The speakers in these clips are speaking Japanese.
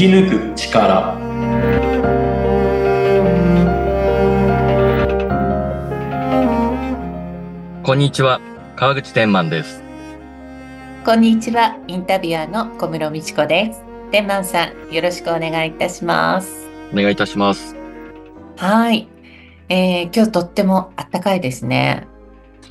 き抜く力こんにちは、川口天満です。こんにちは、インタビュアーの小室美智子です。天満さん、よろしくお願いいたします。お願いいたします。はい。えー、今日とっても暖かいですね。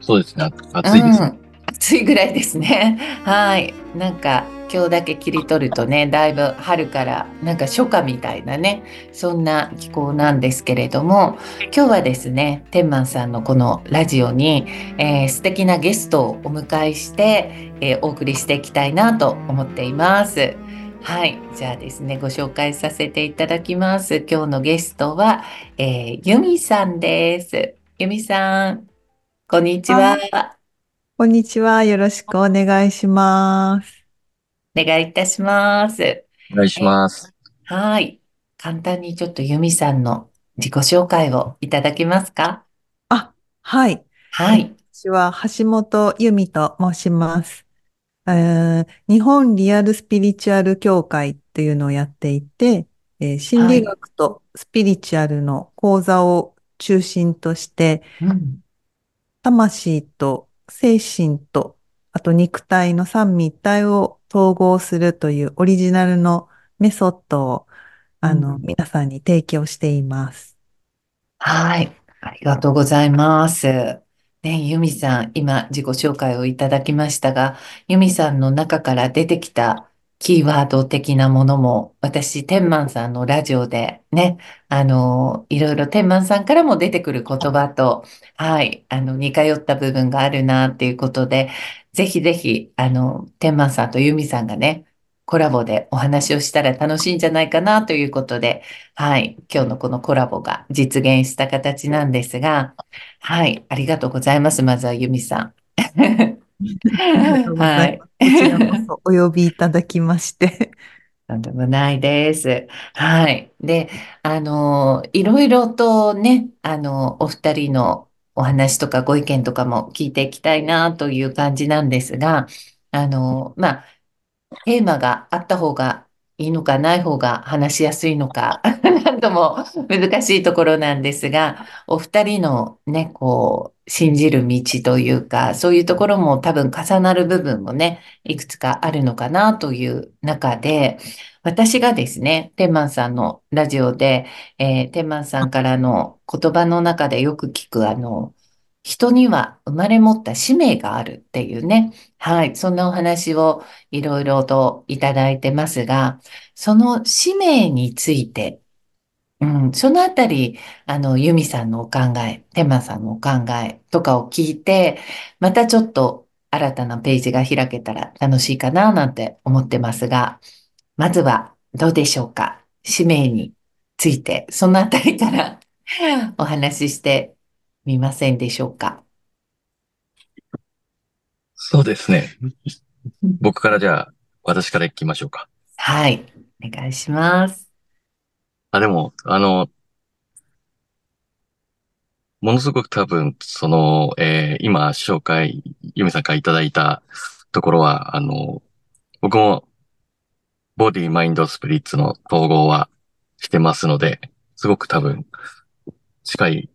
そうですね、暑いです。うん、暑いぐらいですね。はい。なんか、今日だけ切り取るとね、だいぶ春から、なんか初夏みたいなね、そんな気候なんですけれども、今日はですね、天満さんのこのラジオに、えー、素敵なゲストをお迎えして、えー、お送りしていきたいなと思っています。はい。じゃあですね、ご紹介させていただきます。今日のゲストは、えー、ユミさんです。ユミさん、こんにちは。こんにちは。よろしくお願いします。お願いいたします。お願いします。はい。簡単にちょっとユミさんの自己紹介をいただけますか？あ、はい。はい。私は橋本由美と申します。えー、日本リアルスピリチュアル協会っていうのをやっていて、えー、心理学とスピリチュアルの講座を中心として、うん、魂と精神と、あと肉体の三位一体を統合するというオリジナルのメソッドを、あの、うん、皆さんに提供しています。はい。ありがとうございます。ね、ユミさん、今自己紹介をいただきましたが、ユミさんの中から出てきたキーワード的なものも、私、天満さんのラジオでね、あの、いろいろ天満さんからも出てくる言葉と、はい、あの、似通った部分があるなっていうことで、ぜひぜひ、あの、天満さんとユミさんがね、コラボでお話をしたら楽しいんじゃないかなということで、はい、今日のこのコラボが実現した形なんですが、はい、ありがとうございます。まずはユミさん。はい。こちらこそお呼びいただきまして。なんでもないです。はい。で、あの、いろいろとね、あの、お二人のお話とかご意見とかも聞いていきたいなという感じなんですが、あの、まあ、テーマがあった方がいいのかない方が話しやすいのか、なんとも難しいところなんですが、お二人のね、こう、信じる道というか、そういうところも多分重なる部分もね、いくつかあるのかなという中で、私がですね、天満さんのラジオで、えー、天満さんからの言葉の中でよく聞く、あの、人には生まれ持った使命があるっていうね。はい。そんなお話をいろいろといただいてますが、その使命について、うん、そのあたり、あの、ユミさんのお考え、テマさんのお考えとかを聞いて、またちょっと新たなページが開けたら楽しいかななんて思ってますが、まずはどうでしょうか？使命について、そのあたりからお話ししてみませんでしょうか？そうですね。僕からじゃあ、私から行きましょうか。はい。お願いします。あ、でも、あの、ものすごく多分、その、えー、今紹介、ユミさんからいただいたところは、あの、僕も、ボディ、マインド、スピリッツの統合はしてますので、すごく多分、近い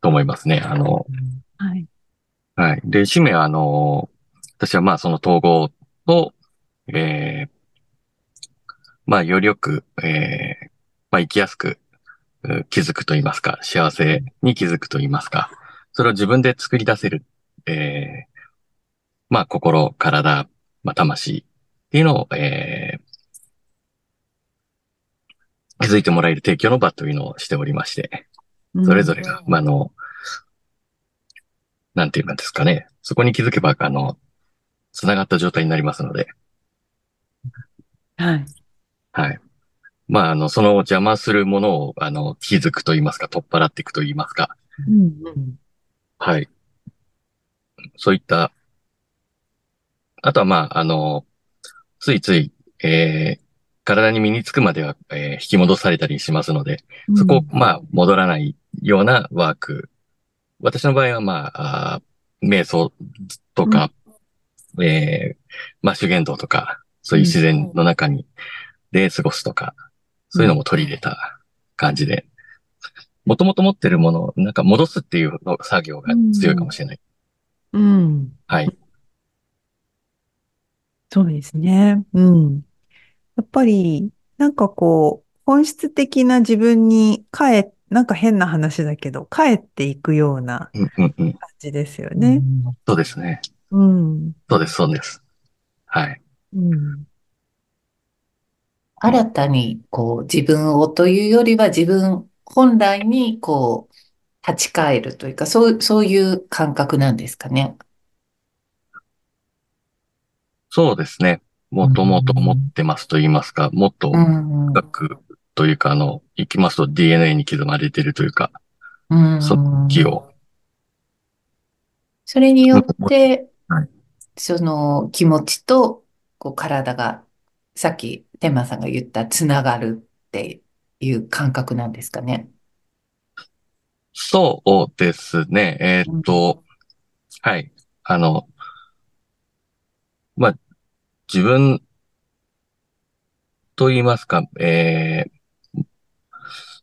と思いますね。あの、はい。はい。で、使命は、あの、私はまあその統合と、えー、まあよりよく、えー、まあ生きやすく気づくと言いますか、幸せに気づくと言いますか、それを自分で作り出せる、えー、まあ心、体、まあ魂っていうのを、えー、気づいてもらえる提供の場というのをしておりまして、それぞれが、まあ、あの、なんていうんですかね。そこに気づけば、あの、繋がった状態になりますので。はい。はい。まあ、あの、その邪魔するものを、あの、気づくと言いますか、取っ払っていくと言いますか。うんうん、はい。そういった、あとは、まあ、あの、ついつい、えー、体に身につくまでは、えー、引き戻されたりしますので、そこを、まあ、戻らないようなワーク。私の場合は、まあ、あ瞑想とか、うん、えー、まあ、修験道とか、そういう自然の中にで過ごすとか、そういうのも取り入れた感じで、もともと持ってるものをなんか戻すっていうの作業が強いかもしれない。うん。はい。そうですね。うん。やっぱり、なんかこう、本質的な自分に帰っ、なんか変な話だけど、帰っていくようなうんうんうん。感じですよね。そうですね。うん。そうです、そうです。はい。うん。新たにこう自分をというよりは自分本来にこう立ち返るというか、そう、そういう感覚なんですかね。そうですね。もともと持ってますと言いますか、もっとうん。深くというか、あの、行きますと DNA に刻まれているというか、うん。その気を。それによってはい、その気持ちとこう体が、さっき天馬さんが言ったつながるっていう感覚なんですかね。そうですね。えーっと、はい。あの、まあ、自分と言いますか、えー、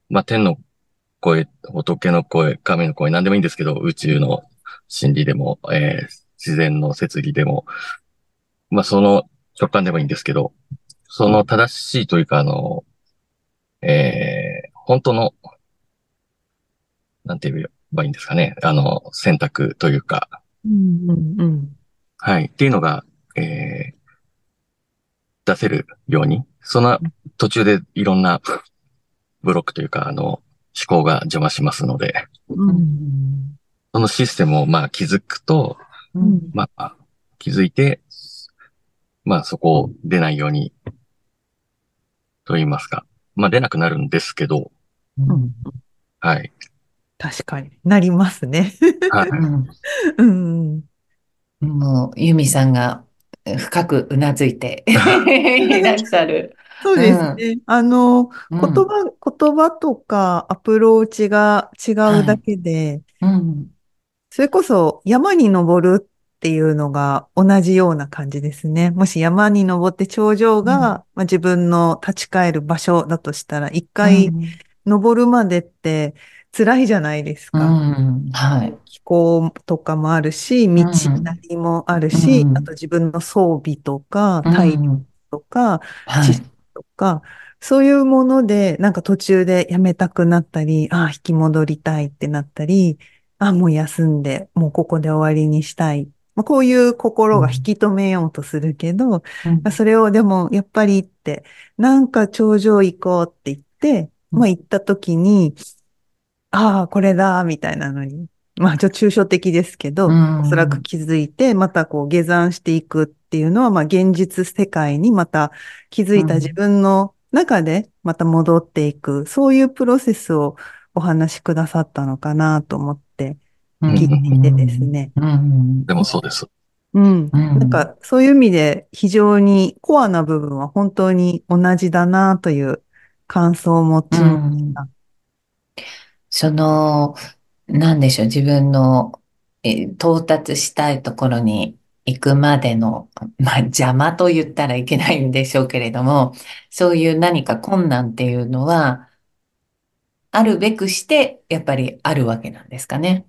まあ、天の声、仏の声、神の声、何でもいいんですけど、宇宙の真理でも、えー、自然の摂理でも、まあ、その直感でもいいんですけど、その正しいというか、あの、えー、本当の、なんて言えばいいんですかね。あの、選択というか、うん。うん。うん。はい。っていうのが、えー、出せるように、その途中でいろんなブロックというか、あの、思考が邪魔しますので。そのシステムをまあ気づくと、うん。まあ気づいて、まあそこを出ないように、と言いますか。まあ出なくなるんですけど、うん。はい。確かになりますね。はい。うん。もう、ユミさんが深くうなずいて いらっしゃる。そうですね。あの、うん言葉、言葉とかアプローチが違うだけで、うん。それこそ山に登るっていうのが同じような感じですね。もし山に登って頂上が、うんまあ、自分の立ち返る場所だとしたら、一回登るまでって辛いじゃないですうか。ん。はい。気候とかもあるし、道なりもあるし、うんあと自分の装備とか、うん体力とか、はい知識。とか、そういうもので、なんか途中でやめたくなったり、ああ、引き戻りたいってなったり、ああ、もう休んで、もうここで終わりにしたい。まあ、こういう心が引き止めようとするけど、うんそれをでも、やっぱりって、なんか頂上行こうって言って、うんまあ行った時に、ああ、これだ、みたいなのに、まあちょっと抽象的ですけど、うんおそらく気づいて、またこう下山していくっていうのは、まあ現実世界にまた気づいた自分の中でまた戻っていく、そういうプロセスをお話しくださったのかなと思って聞いていてですね。うん。でもそうです。うん。うんなんかそういう意味で非常にコアな部分は本当に同じだなという感想を持ちました。その、なんでしょう、自分の、え到達したいところに行くまでの、まあ、邪魔と言ったらいけないんでしょうけれども、そういう何か困難っていうのは、あるべくして、やっぱりあるわけなんですかね。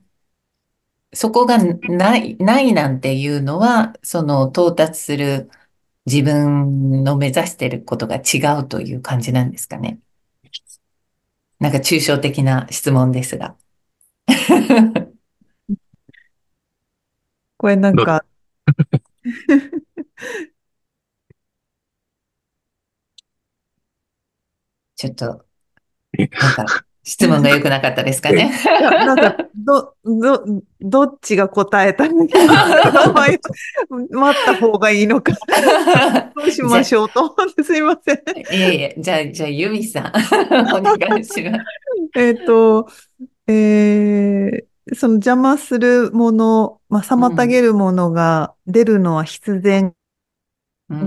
そこがない、ないなんていうのは、その到達する自分の目指してることが違うという感じなんですかね。なんか抽象的な質問ですが。これなんか、ちょっと、なんか質問が良くなかったですかね？なんか、ど、ど、どっちが答えたのか、待った方がいいのか、どうしましょうと思って、すいません。いえいえ、じゃあ、じゃあ、ユミさん、お願いします。えっと、えーその邪魔するもの、まあ、妨げるものが出るのは必然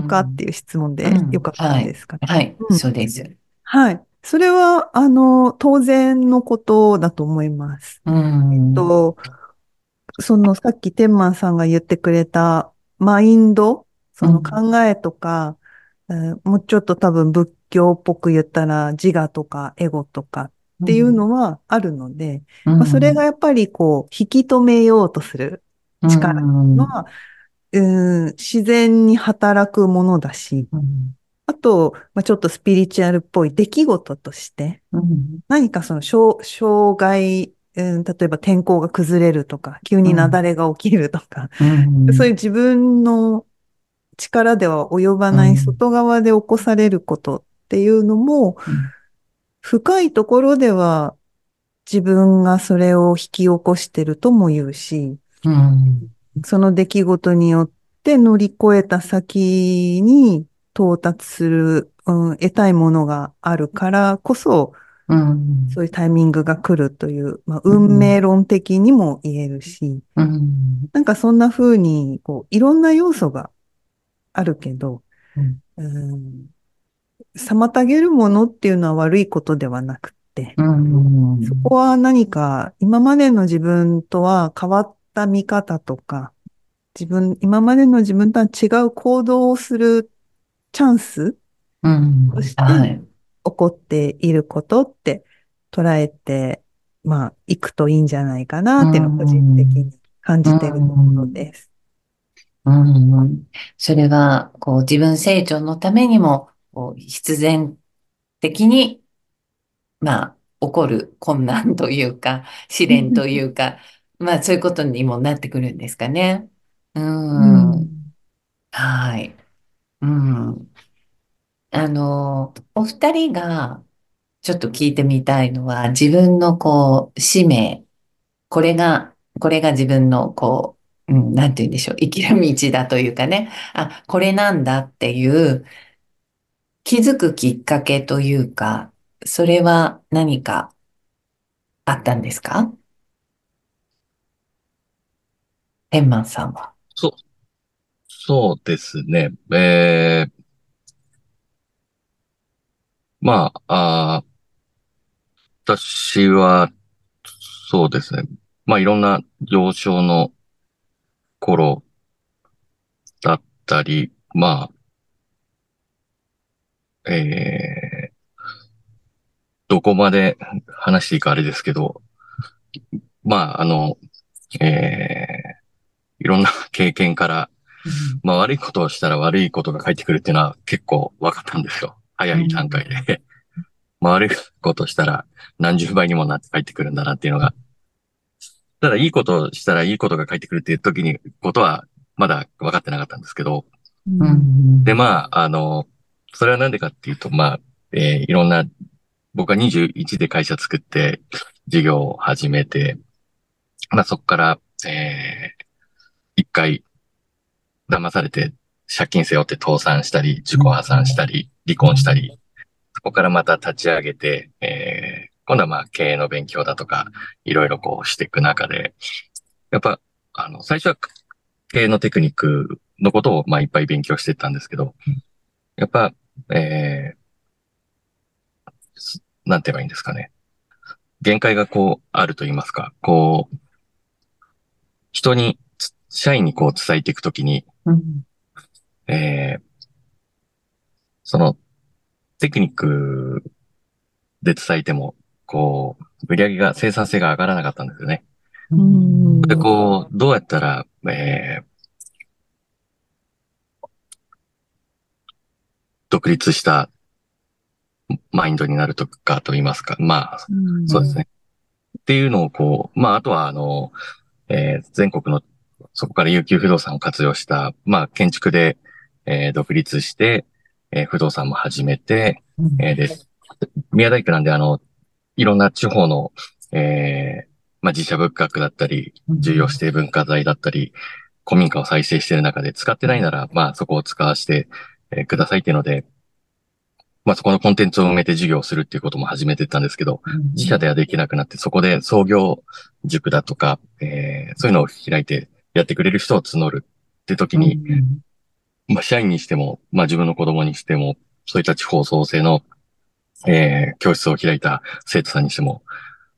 かっていう質問でうんよかったんですかね。はい、うんそうです。はい。それは、あの、当然のことだと思います。うん。と、そのさっき天満さんが言ってくれたマインド、その考えとか、えーもうちょっと多分仏教っぽく言ったら自我とかエゴとかっていうのはあるので、まあ、それがやっぱりこう引き止めようとする力のは、うん、自然に働くものだし、あと、まあ、ちょっとスピリチュアルっぽい出来事として、何かその障障害、うん、例えば天候が崩れるとか、急に雪崩が起きるとか、そういう自分の力では及ばない外側で起こされることっていうのも、深いところでは自分がそれを引き起こしてるとも言うし、その出来事によって乗り越えた先に到達する、うん、得たいものがあるからこそ、そういうタイミングが来るという、まあ、運命論的にも言えるし、なんかそんな風に、こう、いろんな要素があるけど、うん、妨げるものっていうのは悪いことではなくって、そこは何か今までの自分とは変わった見方とか、自分、今までの自分とは違う行動をするチャンスそしてはい。起こっていることって捉えて、まあ、いくといいんじゃないかなっていうのを個人的に感じているところです。うん、それは、こう、自分成長のためにも、こう必然的に、まあ、起こる困難というか、試練というか、まあ、そういうことにもなってくるんですかね。うん。はい。うん。あの、お二人がちょっと聞いてみたいのは、自分のこう、使命、これが、これが自分のこう、うん、なんて言うんでしょう、生きる道だというかね、あ、これなんだっていう、気づくきっかけというか、それは何かあったんですか？ヘンマンさんは。そう、そうですね。えー、まあ、あー私は、そうですね。まあ、いろんな幼少の頃だったり、まあ、えー、どこまで話していいかあれですけど、まあ、あの、えー、いろんな経験から、まあ悪いことをしたら悪いことが返ってくるっていうのは結構分かったんですよ。早い段階で。まあ悪いことをしたら何十倍にもなって返ってくるんだなっていうのが。ただいいことをしたらいいことが返ってくるっていう時に、ことはまだ分かってなかったんですけど。うんで、まあ、あの、それはなんでかっていうと、まあ、えーいろんな、僕は21で会社作って事業を始めて、まあそこから、えー一回騙されて借金背負って倒産したり、自己破産したり、離婚したり、そこからまた立ち上げて、えー今度はまあ経営の勉強だとか、いろいろこうしていく中で、やっぱ、あの、最初は経営のテクニックのことをまあいっぱい勉強してったんですけど、やっぱ、えーなんて言えばいいんですかね。限界がこうあると言いますか、こう、人に、社員にこう伝えていくときに、うんえーその、テクニックで伝えても、こう、売り上げが、生産性が上がらなかったんですよね。うんで、こう、どうやったら、えー独立したマインドになるとかと言いますか。まあ、そうですね。っていうのをこう、まあ、あとは、あの、えー全国の、そこから有給不動産を活用した、まあ、建築で、えー独立して、えー不動産も始めて、えーで、宮大工なんで、あの、いろんな地方の、えーまあ、自社仏閣だったり、重要指定文化財だったり、古民家を再生している中で使ってないなら、まあ、そこを使わせて、えーくださいっていうので、まあ、そこのコンテンツを埋めて授業をするっていうことも始めてったんですけど、自社ではできなくなって、そこで創業塾だとか、えーそういうのを開いてやってくれる人を募るって時に、まあ、社員にしても、まあ、自分の子供にしても、そういった地方創生の、えー教室を開いた生徒さんにしても、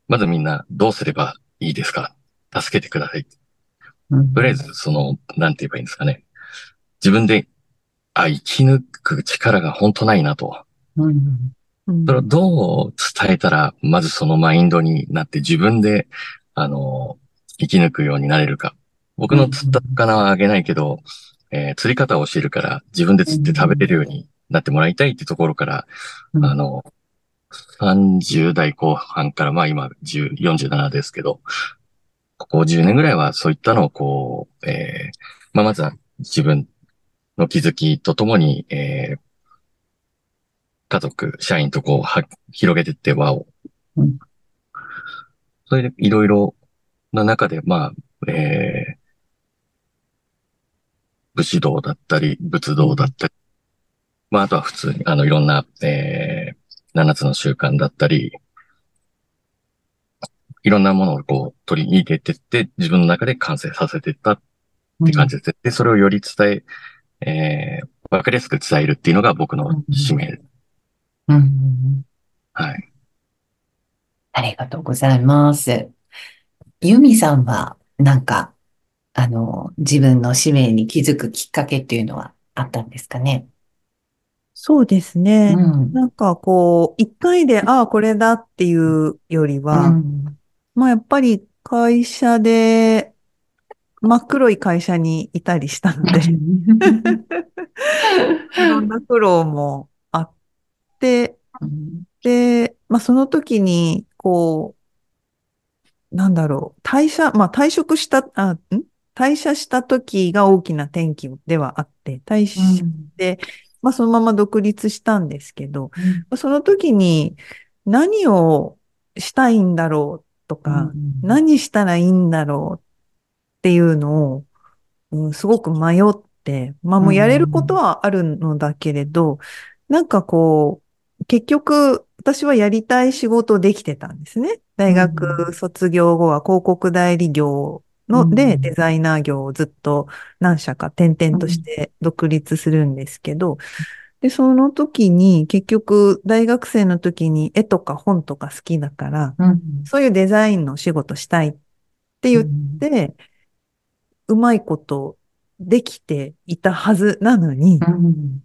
まずみんなどうすればいいですか？助けてください。とりあえず、その、なんて言えばいいんですかね。自分であ、生き抜く力が本当ないなと。うん。うんそれをどう伝えたら、まずそのマインドになって自分で、あの、生き抜くようになれるか。僕の釣った魚はあげないけど、えー釣り方を教えるから自分で釣って食べれるようになってもらいたいってところから、うん。あの、30代後半から、まあ今10 47ですけど、ここ10年ぐらいはそういったのをこう、えーまあまずは自分の気づきとともに、えー家族、社員とこう、は、広げていって輪を。うん。それでいろいろな中で、まあ、えー武士道だったり、仏道だったり、まああとは普通に、あの、いろんな、えー、7つの習慣だったり、いろんなものをこう取り入れてって、自分の中で完成させていったって感じです。で、それをより伝え、えー、わかりやすく伝えるっていうのが僕の使命。うんうん。はい。ありがとうございます。ユミさんは、なんか、あの、自分の使命に気づくきっかけっていうのはあったんですかね？そうですね。うん。なんかこう、一回で、ああ、これだっていうよりは、うんまあやっぱり会社で、真っ黒い会社にいたりしたので、いろんな苦労もあって、うんで、まあその時に、こう、なんだろう、退社、まあ退職した、あ、ん？退社した時が大きな転機ではあって、退社して、まあそのまま独立したんですけど、その時に何をしたいんだろうとか、何したらいいんだろうっていうのを、うんすごく迷って、まあもうやれることはあるのだけれど、なんかこう、結局私はやりたい仕事できてたんですね。大学卒業後は広告代理業のでうん。デザイナー業をずっと何社か転々として独立するんですけど、で、その時に結局大学生の時に絵とか本とか好きだから、うん。そういうデザインの仕事したいって言って、うまいことできていたはずなのに、うん。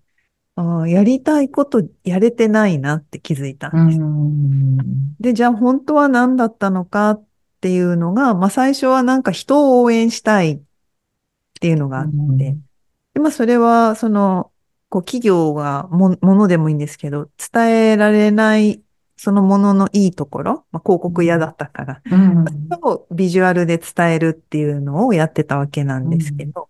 あーやりたいことやれてないなって気づいたうんです。ん。で、じゃあ本当は何だったのかっていうのが、まあ最初はなんか人を応援したいっていうのがあって、でまあそれはその、こう企業がも、ものでもいいんですけど、伝えられないそのもののいいところ、まあ広告嫌だったから、うん。をビジュアルで伝えるっていうのをやってたわけなんですけど、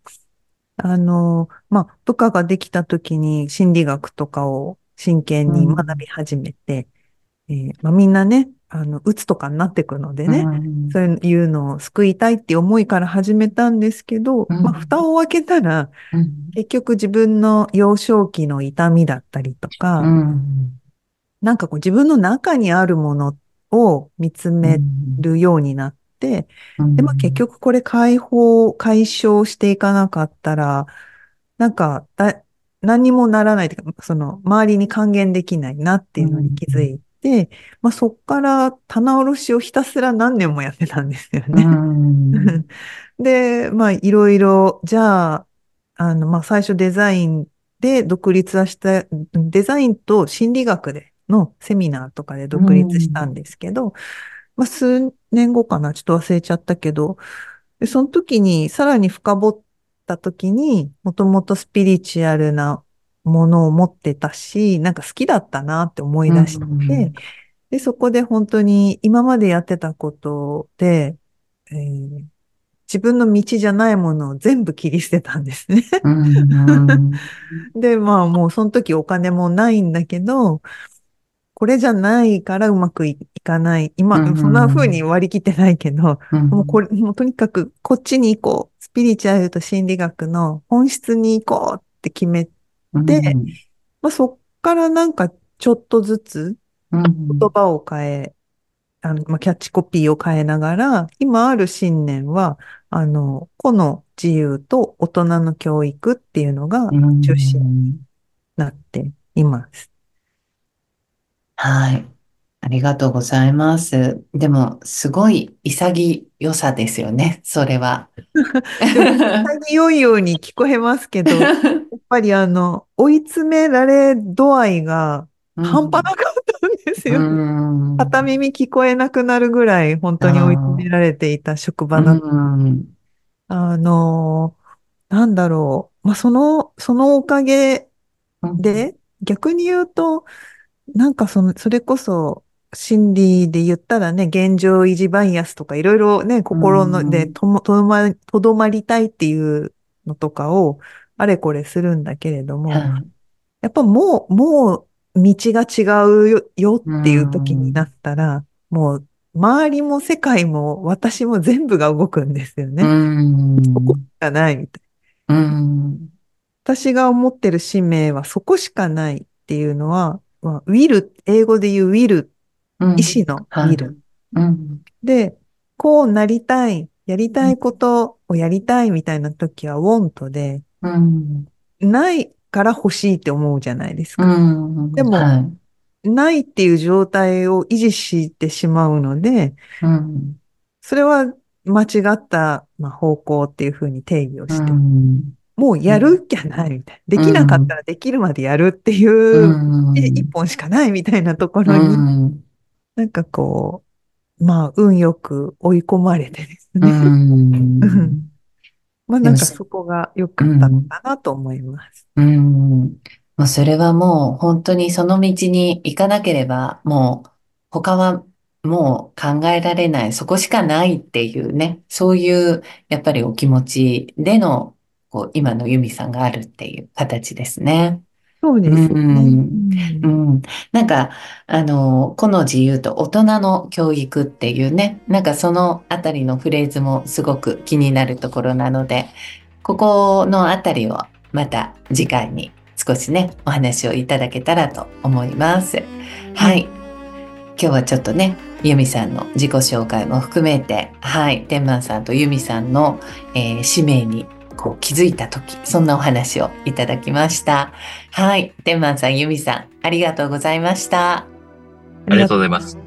あの、まあ、部下ができた時に心理学とかを真剣に学び始めて、えーまあ、みんなね、あの、鬱とかになってくのでね、うん。そういうのを救いたいっていう思いから始めたんですけど、うん。まあ、蓋を開けたら、うん。結局自分の幼少期の痛みだったりとか、うん。なんかこう自分の中にあるものを見つめるようになって、で、まあ結局これ解放、解消していかなかったら、なんかだ、何にもならないというか、その周りに還元できないなっていうのに気づいて、まあそっから棚卸しをひたすら何年もやってたんですようね。ん で、まあいろいろ、じゃあ、あの、まあ最初デザインで独立はした、デザインと心理学でのセミナーとかで独立したんですけど、まあ数年後かな、ちょっと忘れちゃったけど、でその時にさらに深掘った時に、もともとスピリチュアルなものを持ってたし、なんか好きだったなって思い出して、うんで、そこで本当に今までやってたことで、えー自分の道じゃないものを全部切り捨てたんですね。うん で、まあもうその時お金もないんだけど、これじゃないからうまくいいかない。今、うんそんな風に割り切ってないけど、うんもうこれ、もうとにかくこっちに行こう。スピリチュアルと心理学の本質に行こうって決め、でまあそっからなんかちょっとずつうん言葉を変え、あの、まあ、キャッチコピーを変えながら、今ある信念は、あの、個の自由と大人の教育っていうのがうん中心になっています。はい。ありがとうございます。でも、すごい潔さですよね、それは。潔いように聞こえますけど、ぱりあの、追い詰められ度合いがうん半端なかったんですよ。うん片耳聞こえなくなるぐらい本当に追い詰められていた職場だった。うんあの、なんだろう。まあ、その、そのおかげで、逆に言うと、なんかその、それこそ、心理で言ったらね、現状維持バイアスとかいろいろね、心のでとも、とどま、とどまりたいっていうのとかを、あれこれするんだけれども、はいやっぱもう、もう道が違うよよっていう時になったら、もう周りも世界も私も全部が動くんですよね。うんそこしかないみたいな。うん私が思ってる使命はそこしかないっていうのは、まあ、ウィル、英語で言うウィル、うん意志のウィル。うん。で、こうなりたい、やりたいことをやりたいみたいな時は want で、うん。ないから欲しいって思うじゃないですうか。ん。でもはい。ないっていう状態を維持してしまうので、うん。それは間違った、まあ、方向っていうふうに定義をうして、ん。もうやるっきゃないみたいな。できなかったらできるまでやるっていう、うん。で一本しかないみたいなとこうろに、んなんかこう、まあ、運よく追い込まれてですうね。んまあ、なんかそこが良かったのかなと思います。うん。もうそれはもう本当にその道に行かなければ、もう他はもう考えられない、そこしかないっていうね、そういうやっぱりお気持ちでの、こう今のユミさんがあるっていう形ですね。そうですね。うん。なんか、あの、この字言うと大人の教育っていうね、なんかそのあたりのフレーズもすごく気になるところなので、ここのあたりをまた次回に少しね、お話をいただけたらと思います。はい。今日はちょっとね、ユミさんの自己紹介も含めて、はい、天満さんとユミさんの、えー使命にこう気づいた時、そんなお話をいただきました。はい、天満さん、ユミさん、ありがとうございました。ありがとうございます。